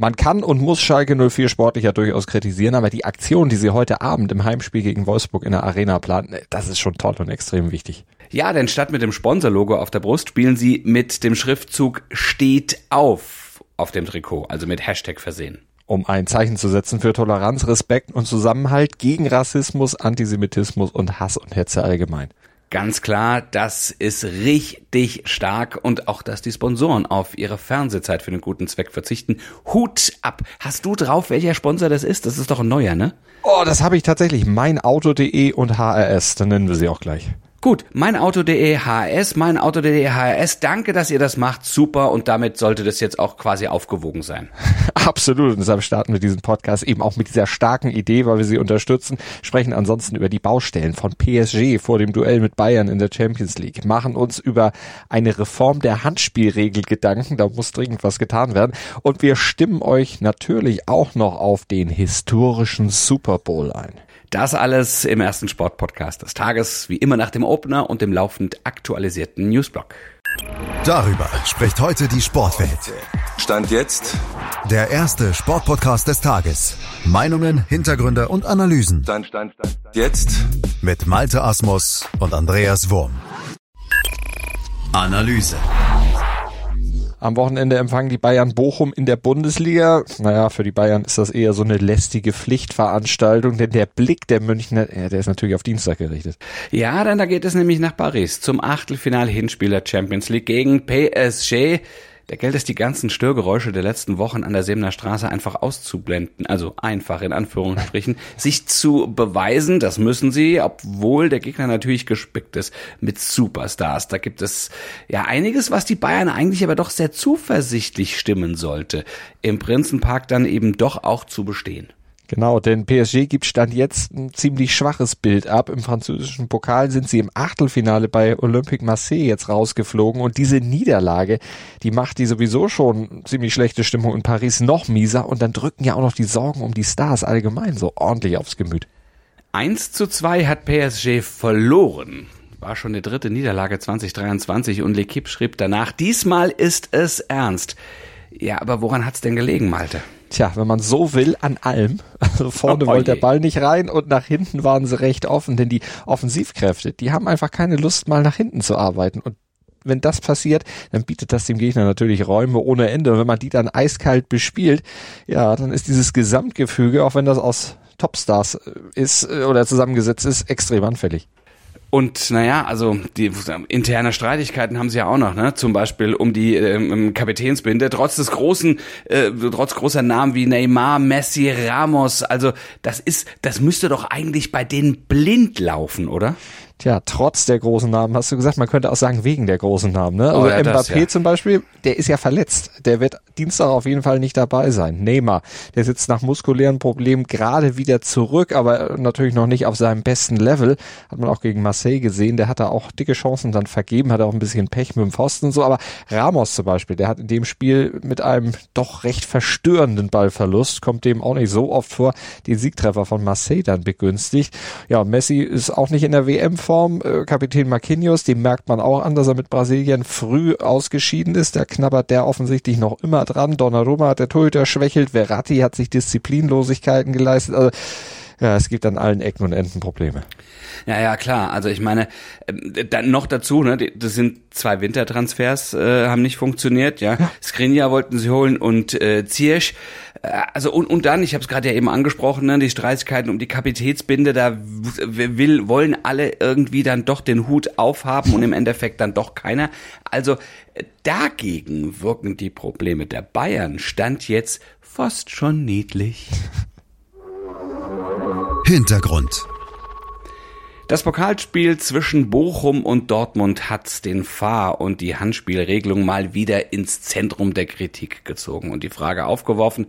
Man kann und muss Schalke 04 sportlich ja durchaus kritisieren, aber die Aktion, die sie heute Abend im Heimspiel gegen Wolfsburg in der Arena planen, das ist schon toll und extrem wichtig. Ja, denn statt mit dem Sponsorlogo auf der Brust spielen sie mit dem Schriftzug Steht auf auf dem Trikot, also mit Hashtag versehen um ein Zeichen zu setzen für Toleranz, Respekt und Zusammenhalt gegen Rassismus, Antisemitismus und Hass und Hetze allgemein. Ganz klar, das ist richtig stark und auch, dass die Sponsoren auf ihre Fernsehzeit für einen guten Zweck verzichten. Hut ab. Hast du drauf, welcher Sponsor das ist? Das ist doch ein neuer, ne? Oh, das habe ich tatsächlich. Meinauto.de und HRS, dann nennen wir sie auch gleich. Gut, meinauto.de HS, meinauto.de HS, danke, dass ihr das macht, super. Und damit sollte das jetzt auch quasi aufgewogen sein. Absolut. Und deshalb starten wir diesen Podcast eben auch mit dieser starken Idee, weil wir sie unterstützen, sprechen ansonsten über die Baustellen von PSG vor dem Duell mit Bayern in der Champions League, machen uns über eine Reform der Handspielregel Gedanken, da muss dringend was getan werden. Und wir stimmen euch natürlich auch noch auf den historischen Super Bowl ein. Das alles im ersten Sportpodcast des Tages, wie immer nach dem Opener und dem laufend aktualisierten Newsblock. Darüber spricht heute die Sportwelt. Stand jetzt der erste Sportpodcast des Tages. Meinungen, Hintergründe und Analysen. Stand, stand, stand, jetzt mit Malte Asmus und Andreas Wurm. Analyse. Am Wochenende empfangen die Bayern Bochum in der Bundesliga. Naja, für die Bayern ist das eher so eine lästige Pflichtveranstaltung, denn der Blick der Münchner, der ist natürlich auf Dienstag gerichtet. Ja, dann da geht es nämlich nach Paris zum Achtelfinal-Hinspieler Champions League gegen PSG. Der gilt es, die ganzen Störgeräusche der letzten Wochen an der Sebener Straße einfach auszublenden, also einfach in Anführungsstrichen, sich zu beweisen, das müssen sie, obwohl der Gegner natürlich gespickt ist mit Superstars. Da gibt es ja einiges, was die Bayern eigentlich aber doch sehr zuversichtlich stimmen sollte, im Prinzenpark dann eben doch auch zu bestehen. Genau, denn PSG gibt Stand jetzt ein ziemlich schwaches Bild ab. Im französischen Pokal sind sie im Achtelfinale bei Olympique Marseille jetzt rausgeflogen und diese Niederlage, die macht die sowieso schon ziemlich schlechte Stimmung in Paris noch mieser und dann drücken ja auch noch die Sorgen um die Stars allgemein so ordentlich aufs Gemüt. 1 zu 2 hat PSG verloren. War schon die dritte Niederlage 2023 und L'Equipe schrieb danach, diesmal ist es ernst. Ja, aber woran hat's denn gelegen, Malte? Tja, wenn man so will, an allem. Also vorne oh, wollte der Ball nicht rein und nach hinten waren sie recht offen, denn die Offensivkräfte, die haben einfach keine Lust, mal nach hinten zu arbeiten. Und wenn das passiert, dann bietet das dem Gegner natürlich Räume ohne Ende. Und wenn man die dann eiskalt bespielt, ja, dann ist dieses Gesamtgefüge, auch wenn das aus Topstars äh, ist äh, oder zusammengesetzt ist, extrem anfällig. Und naja, also die interne Streitigkeiten haben sie ja auch noch, ne? Zum Beispiel um die ähm, Kapitänsbinde. Trotz des großen, äh, trotz großer Namen wie Neymar, Messi, Ramos. Also das ist, das müsste doch eigentlich bei denen blind laufen, oder? Tja, trotz der großen Namen hast du gesagt, man könnte auch sagen wegen der großen Namen. Ne? Also oh ja, Mbappé das, ja. zum Beispiel, der ist ja verletzt. Der wird Dienstag auf jeden Fall nicht dabei sein. Neymar, der sitzt nach muskulären Problemen gerade wieder zurück, aber natürlich noch nicht auf seinem besten Level. Hat man auch gegen Marseille gesehen. Der hat da auch dicke Chancen dann vergeben, hat auch ein bisschen Pech mit dem Pfosten und so. Aber Ramos zum Beispiel, der hat in dem Spiel mit einem doch recht verstörenden Ballverlust, kommt dem auch nicht so oft vor, den Siegtreffer von Marseille dann begünstigt. Ja, Messi ist auch nicht in der WM Form. Äh, Kapitän Marquinhos, dem merkt man auch an, dass er mit Brasilien früh ausgeschieden ist. Da knabbert der offensichtlich noch immer dran. Donnarumma hat der Torhüter schwächelt. Verratti hat sich Disziplinlosigkeiten geleistet. Also, ja, es gibt an allen Ecken und Enden Probleme. Ja, ja, klar. Also ich meine, äh, dann noch dazu, ne, das sind zwei Wintertransfers, äh, haben nicht funktioniert, ja. ja. Skriniar wollten sie holen und äh, Ziyech. Äh, also und, und dann, ich habe es gerade ja eben angesprochen, ne, die Streitigkeiten um die Kapitätsbinde, da will, wollen alle irgendwie dann doch den Hut aufhaben und im Endeffekt dann doch keiner. Also äh, dagegen wirken die Probleme der Bayern stand jetzt fast schon niedlich. Hintergrund das Pokalspiel zwischen Bochum und Dortmund hat den Fahr- und die Handspielregelung mal wieder ins Zentrum der Kritik gezogen und die Frage aufgeworfen,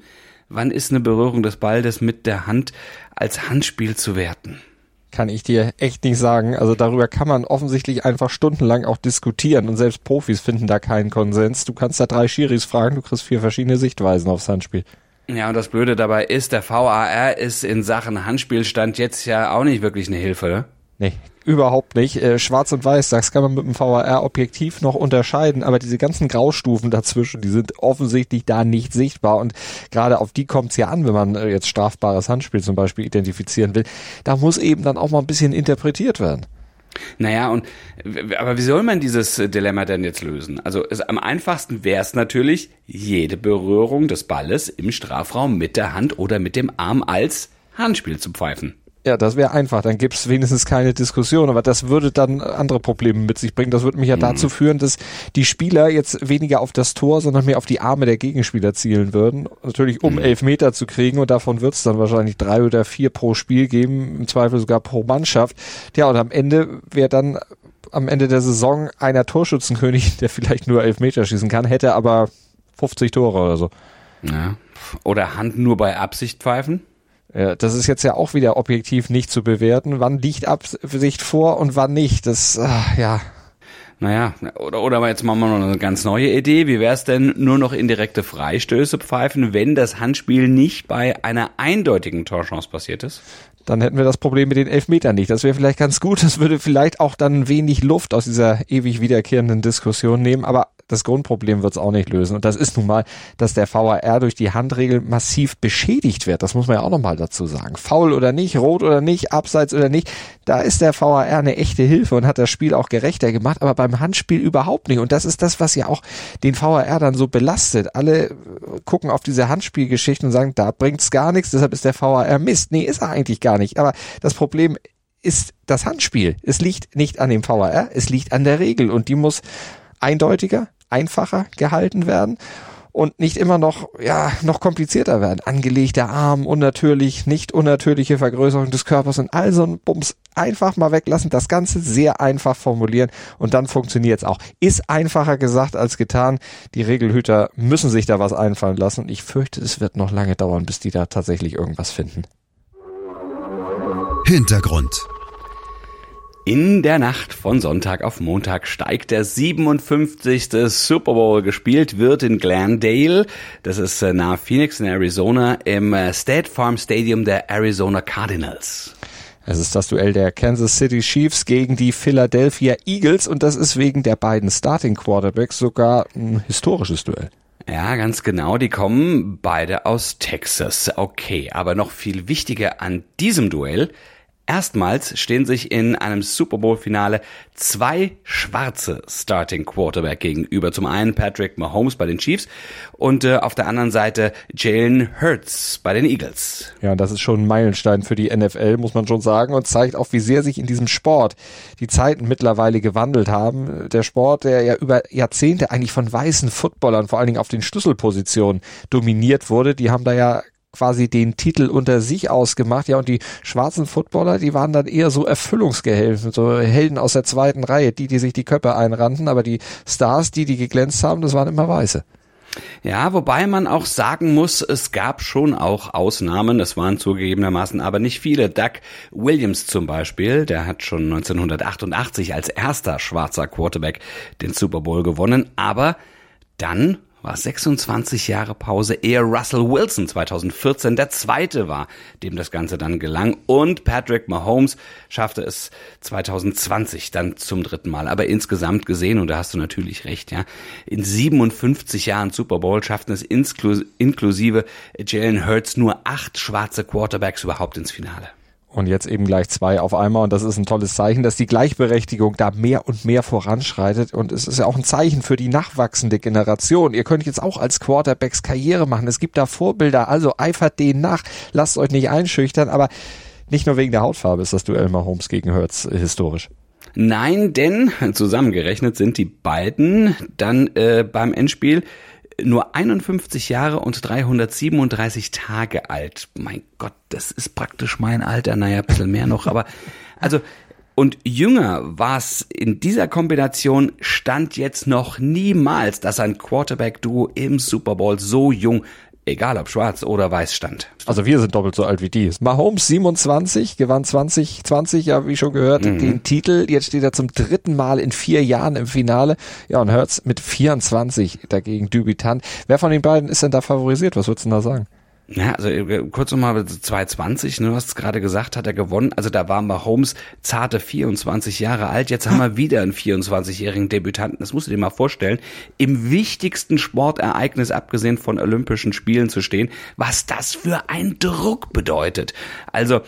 wann ist eine Berührung des Baldes mit der Hand als Handspiel zu werten? Kann ich dir echt nicht sagen. Also darüber kann man offensichtlich einfach stundenlang auch diskutieren und selbst Profis finden da keinen Konsens. Du kannst da drei Schiris fragen, du kriegst vier verschiedene Sichtweisen aufs Handspiel. Ja, und das Blöde dabei ist, der VAR ist in Sachen Handspielstand jetzt ja auch nicht wirklich eine Hilfe, ne? Nee, überhaupt nicht. Äh, Schwarz und Weiß, das kann man mit dem VAR-Objektiv noch unterscheiden, aber diese ganzen Graustufen dazwischen, die sind offensichtlich da nicht sichtbar und gerade auf die kommt es ja an, wenn man äh, jetzt strafbares Handspiel zum Beispiel identifizieren will. Da muss eben dann auch mal ein bisschen interpretiert werden. Naja, und aber wie soll man dieses Dilemma denn jetzt lösen? Also es, am einfachsten wäre es natürlich, jede Berührung des Balles im Strafraum mit der Hand oder mit dem Arm als Handspiel zu pfeifen. Ja, das wäre einfach. Dann gibt's wenigstens keine Diskussion. Aber das würde dann andere Probleme mit sich bringen. Das würde mich ja mhm. dazu führen, dass die Spieler jetzt weniger auf das Tor, sondern mehr auf die Arme der Gegenspieler zielen würden. Natürlich, um mhm. elf Meter zu kriegen. Und davon wird's dann wahrscheinlich drei oder vier pro Spiel geben. Im Zweifel sogar pro Mannschaft. Ja, und am Ende wäre dann am Ende der Saison einer Torschützenkönig, der vielleicht nur elf Meter schießen kann, hätte aber 50 Tore oder so. Ja. Oder Hand nur bei Absicht pfeifen? Ja, das ist jetzt ja auch wieder objektiv nicht zu bewerten. Wann liegt Absicht vor und wann nicht? Das, ach, ja. Naja, oder, oder jetzt machen wir noch eine ganz neue Idee. Wie wäre es denn nur noch indirekte Freistöße pfeifen, wenn das Handspiel nicht bei einer eindeutigen Torchance passiert ist? Dann hätten wir das Problem mit den Elfmetern nicht. Das wäre vielleicht ganz gut. Das würde vielleicht auch dann wenig Luft aus dieser ewig wiederkehrenden Diskussion nehmen. Aber das Grundproblem wird es auch nicht lösen. Und das ist nun mal, dass der VAR durch die Handregel massiv beschädigt wird. Das muss man ja auch nochmal dazu sagen. Faul oder nicht, rot oder nicht, abseits oder nicht, da ist der VAR eine echte Hilfe und hat das Spiel auch gerechter gemacht, aber beim Handspiel überhaupt nicht. Und das ist das, was ja auch den VAR dann so belastet. Alle gucken auf diese Handspielgeschichten und sagen, da bringt's gar nichts, deshalb ist der VAR Mist. Nee, ist er eigentlich gar nicht. Aber das Problem ist das Handspiel. Es liegt nicht an dem VAR, es liegt an der Regel und die muss eindeutiger, einfacher gehalten werden und nicht immer noch, ja, noch komplizierter werden. Angelegter Arm, unnatürlich, nicht unnatürliche Vergrößerung des Körpers und all so ein Bums einfach mal weglassen, das Ganze sehr einfach formulieren und dann funktioniert es auch. Ist einfacher gesagt als getan. Die Regelhüter müssen sich da was einfallen lassen und ich fürchte, es wird noch lange dauern, bis die da tatsächlich irgendwas finden. Hintergrund in der Nacht von Sonntag auf Montag steigt der 57. Super Bowl. Gespielt wird in Glendale, das ist äh, nahe Phoenix in Arizona, im äh, State Farm Stadium der Arizona Cardinals. Es ist das Duell der Kansas City Chiefs gegen die Philadelphia Eagles und das ist wegen der beiden Starting Quarterbacks sogar ein historisches Duell. Ja, ganz genau. Die kommen beide aus Texas. Okay, aber noch viel wichtiger an diesem Duell Erstmals stehen sich in einem Super Bowl-Finale zwei schwarze Starting Quarterback gegenüber. Zum einen Patrick Mahomes bei den Chiefs und äh, auf der anderen Seite Jalen Hurts bei den Eagles. Ja, das ist schon ein Meilenstein für die NFL, muss man schon sagen, und zeigt auch, wie sehr sich in diesem Sport die Zeiten mittlerweile gewandelt haben. Der Sport, der ja über Jahrzehnte eigentlich von weißen Footballern, vor allen Dingen auf den Schlüsselpositionen dominiert wurde, die haben da ja quasi den Titel unter sich ausgemacht. Ja, und die schwarzen Footballer, die waren dann eher so Erfüllungsgehilfen, so Helden aus der zweiten Reihe, die, die sich die Köpfe einrannten, aber die Stars, die, die geglänzt haben, das waren immer Weiße. Ja, wobei man auch sagen muss, es gab schon auch Ausnahmen, es waren zugegebenermaßen aber nicht viele. Doug Williams zum Beispiel, der hat schon 1988 als erster schwarzer Quarterback den Super Bowl gewonnen, aber dann war 26 Jahre Pause, ehe Russell Wilson 2014 der zweite war, dem das Ganze dann gelang. Und Patrick Mahomes schaffte es 2020 dann zum dritten Mal. Aber insgesamt gesehen, und da hast du natürlich recht, ja, in 57 Jahren Super Bowl schafften es inklusive Jalen Hurts nur acht schwarze Quarterbacks überhaupt ins Finale. Und jetzt eben gleich zwei auf einmal. Und das ist ein tolles Zeichen, dass die Gleichberechtigung da mehr und mehr voranschreitet. Und es ist ja auch ein Zeichen für die nachwachsende Generation. Ihr könnt jetzt auch als Quarterbacks Karriere machen. Es gibt da Vorbilder. Also eifert denen nach. Lasst euch nicht einschüchtern. Aber nicht nur wegen der Hautfarbe ist das Duell Mahomes gegen Hurts historisch. Nein, denn zusammengerechnet sind die beiden dann äh, beim Endspiel nur 51 Jahre und 337 Tage alt. Mein Gott, das ist praktisch mein Alter. Naja, ein bisschen mehr noch, aber also und jünger war es in dieser Kombination stand jetzt noch niemals, dass ein Quarterback-Duo im Super Bowl so jung Egal ob schwarz oder weiß stand. Also wir sind doppelt so alt wie die. Mahomes 27, gewann 2020, ja wie schon gehört, mhm. den Titel. Jetzt steht er zum dritten Mal in vier Jahren im Finale. Ja und Hurts mit 24 dagegen Dubitant. Wer von den beiden ist denn da favorisiert? Was würdest du da sagen? Ja, also äh, kurz nochmal 220, ne, du hast es gerade gesagt, hat er gewonnen. Also da waren wir Holmes zarte 24 Jahre alt. Jetzt haben wir wieder einen 24-jährigen Debütanten. Das musst du dir mal vorstellen. Im wichtigsten Sportereignis, abgesehen von Olympischen Spielen zu stehen, was das für ein Druck bedeutet. Also,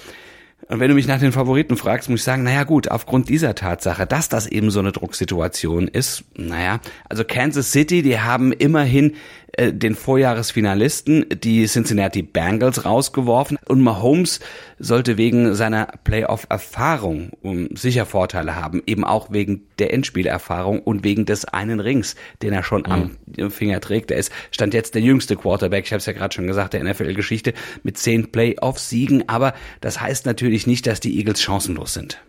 und wenn du mich nach den Favoriten fragst, muss ich sagen, naja gut, aufgrund dieser Tatsache, dass das eben so eine Drucksituation ist, naja, also Kansas City, die haben immerhin äh, den Vorjahresfinalisten, die Cincinnati Bengals, rausgeworfen. Und Mahomes sollte wegen seiner Playoff-Erfahrung um, sicher Vorteile haben, eben auch wegen der Endspielerfahrung und wegen des einen Rings, den er schon mhm. am Finger trägt. Er ist, stand jetzt der jüngste Quarterback, ich habe es ja gerade schon gesagt, der NFL-Geschichte, mit zehn Playoff-Siegen. Aber das heißt natürlich nicht, dass die Eagles chancenlos sind.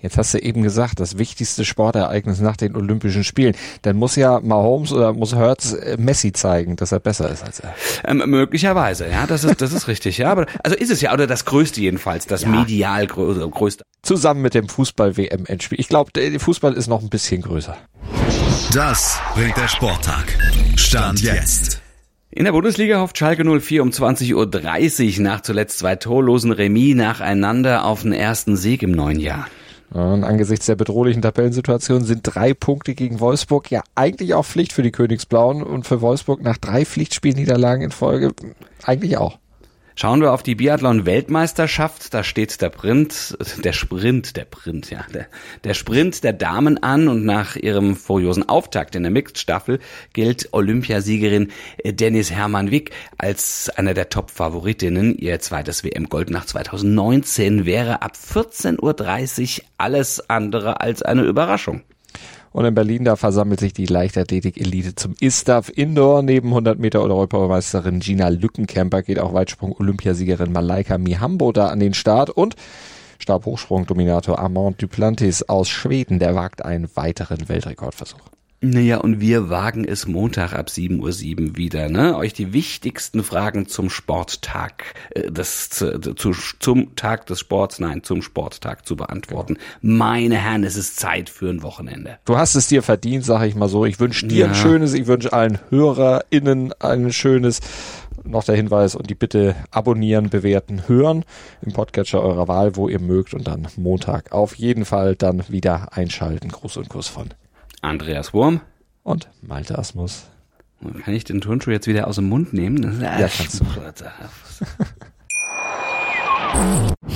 Jetzt hast du eben gesagt, das wichtigste Sportereignis nach den Olympischen Spielen. Dann muss ja Mahomes oder muss Hertz äh, Messi zeigen, dass er besser ist als er. Ähm, möglicherweise, ja, das ist, das ist richtig, ja. Aber, also ist es ja, oder das Größte jedenfalls, das ja. medial größte. Zusammen mit dem Fußball-WM-Endspiel. Ich glaube, der Fußball ist noch ein bisschen größer. Das bringt der Sporttag. Stand jetzt. In der Bundesliga hofft Schalke 04 um 20.30 Uhr nach zuletzt zwei torlosen Remis nacheinander auf den ersten Sieg im neuen Jahr. Und angesichts der bedrohlichen Tabellensituation sind drei Punkte gegen Wolfsburg ja eigentlich auch Pflicht für die Königsblauen und für Wolfsburg nach drei Pflichtspielniederlagen in Folge eigentlich auch. Schauen wir auf die Biathlon-Weltmeisterschaft. Da steht der Sprint, der Sprint, der Print, ja, der, der Sprint der Damen an und nach ihrem furiosen Auftakt in der Mixed-Staffel gilt Olympiasiegerin Dennis Hermann Wick als einer der Top-Favoritinnen. Ihr zweites WM-Gold nach 2019 wäre ab 14.30 Uhr alles andere als eine Überraschung. Und in Berlin, da versammelt sich die Leichtathletik-Elite zum ISTAF Indoor. Neben 100 Meter Europameisterin Gina Lückenkämper geht auch Weitsprung-Olympiasiegerin Malaika Mihambo da an den Start und Stabhochsprung-Dominator Armand Duplantis aus Schweden, der wagt einen weiteren Weltrekordversuch. Naja, und wir wagen es Montag ab 7.07 Uhr wieder, ne? Euch die wichtigsten Fragen zum Sporttag, äh, des, zu, zu, zum Tag des Sports, nein, zum Sporttag zu beantworten. Meine Herren, es ist Zeit für ein Wochenende. Du hast es dir verdient, sage ich mal so. Ich wünsche dir ja. ein schönes, ich wünsche allen HörerInnen ein schönes noch der Hinweis und die Bitte abonnieren, bewerten, hören im Podcatcher eurer Wahl, wo ihr mögt und dann Montag auf jeden Fall dann wieder einschalten. Gruß und Kuss von Andreas Wurm und Malte Asmus. Kann ich den Turnschuh jetzt wieder aus dem Mund nehmen? Ja, kannst du.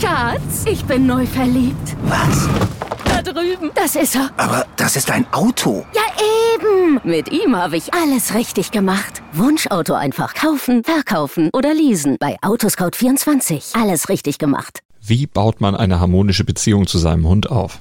Schatz, ich bin neu verliebt. Was? Da drüben. Das ist er. Aber das ist ein Auto. Ja, eben. Mit ihm habe ich alles richtig gemacht. Wunschauto einfach kaufen, verkaufen oder leasen. Bei Autoscout24. Alles richtig gemacht. Wie baut man eine harmonische Beziehung zu seinem Hund auf?